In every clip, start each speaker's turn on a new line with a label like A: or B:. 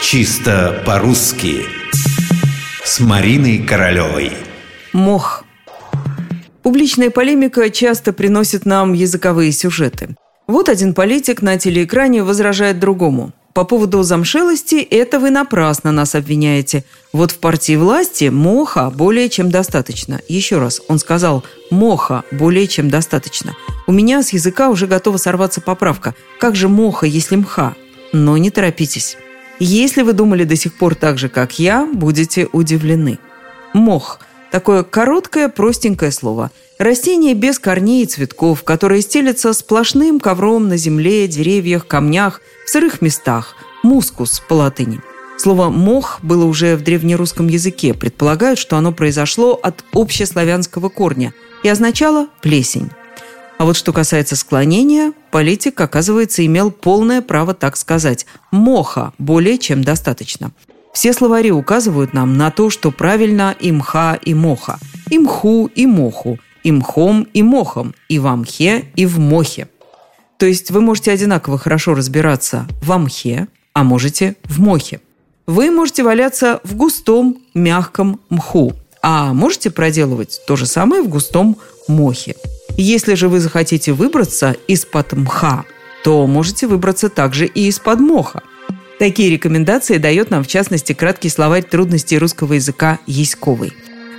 A: Чисто по-русски С Мариной Королевой
B: Мох Публичная полемика часто приносит нам языковые сюжеты. Вот один политик на телеэкране возражает другому. По поводу замшелости это вы напрасно нас обвиняете. Вот в партии власти моха более чем достаточно. Еще раз, он сказал моха более чем достаточно. У меня с языка уже готова сорваться поправка. Как же моха, если мха? Но не торопитесь. Если вы думали до сих пор так же, как я, будете удивлены. Мох – такое короткое, простенькое слово. Растение без корней и цветков, которое стелется сплошным ковром на земле, деревьях, камнях, в сырых местах. Мускус по латыни. Слово «мох» было уже в древнерусском языке. Предполагают, что оно произошло от общеславянского корня и означало «плесень». А вот что касается склонения, политик, оказывается, имел полное право так сказать. Моха более чем достаточно. Все словари указывают нам на то, что правильно и мха, и моха, и мху, и моху, и мхом, и мохом, и в мхе, и в мохе. То есть вы можете одинаково хорошо разбираться в мхе, а можете в мохе. Вы можете валяться в густом, мягком мху, а можете проделывать то же самое в густом мохе. Если же вы захотите выбраться из-под мха, то можете выбраться также и из-под моха. Такие рекомендации дает нам, в частности, краткий словарь трудностей русского языка Яськовый.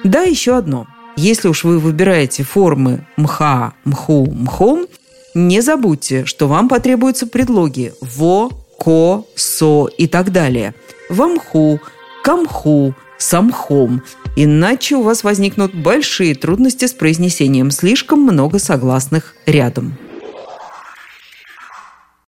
B: Да, еще одно. Если уж вы выбираете формы мха, мху, мхом, не забудьте, что вам потребуются предлоги «во», «ко», «со» и так далее. Вамху, камху, самхом – Иначе у вас возникнут большие трудности с произнесением слишком много согласных рядом.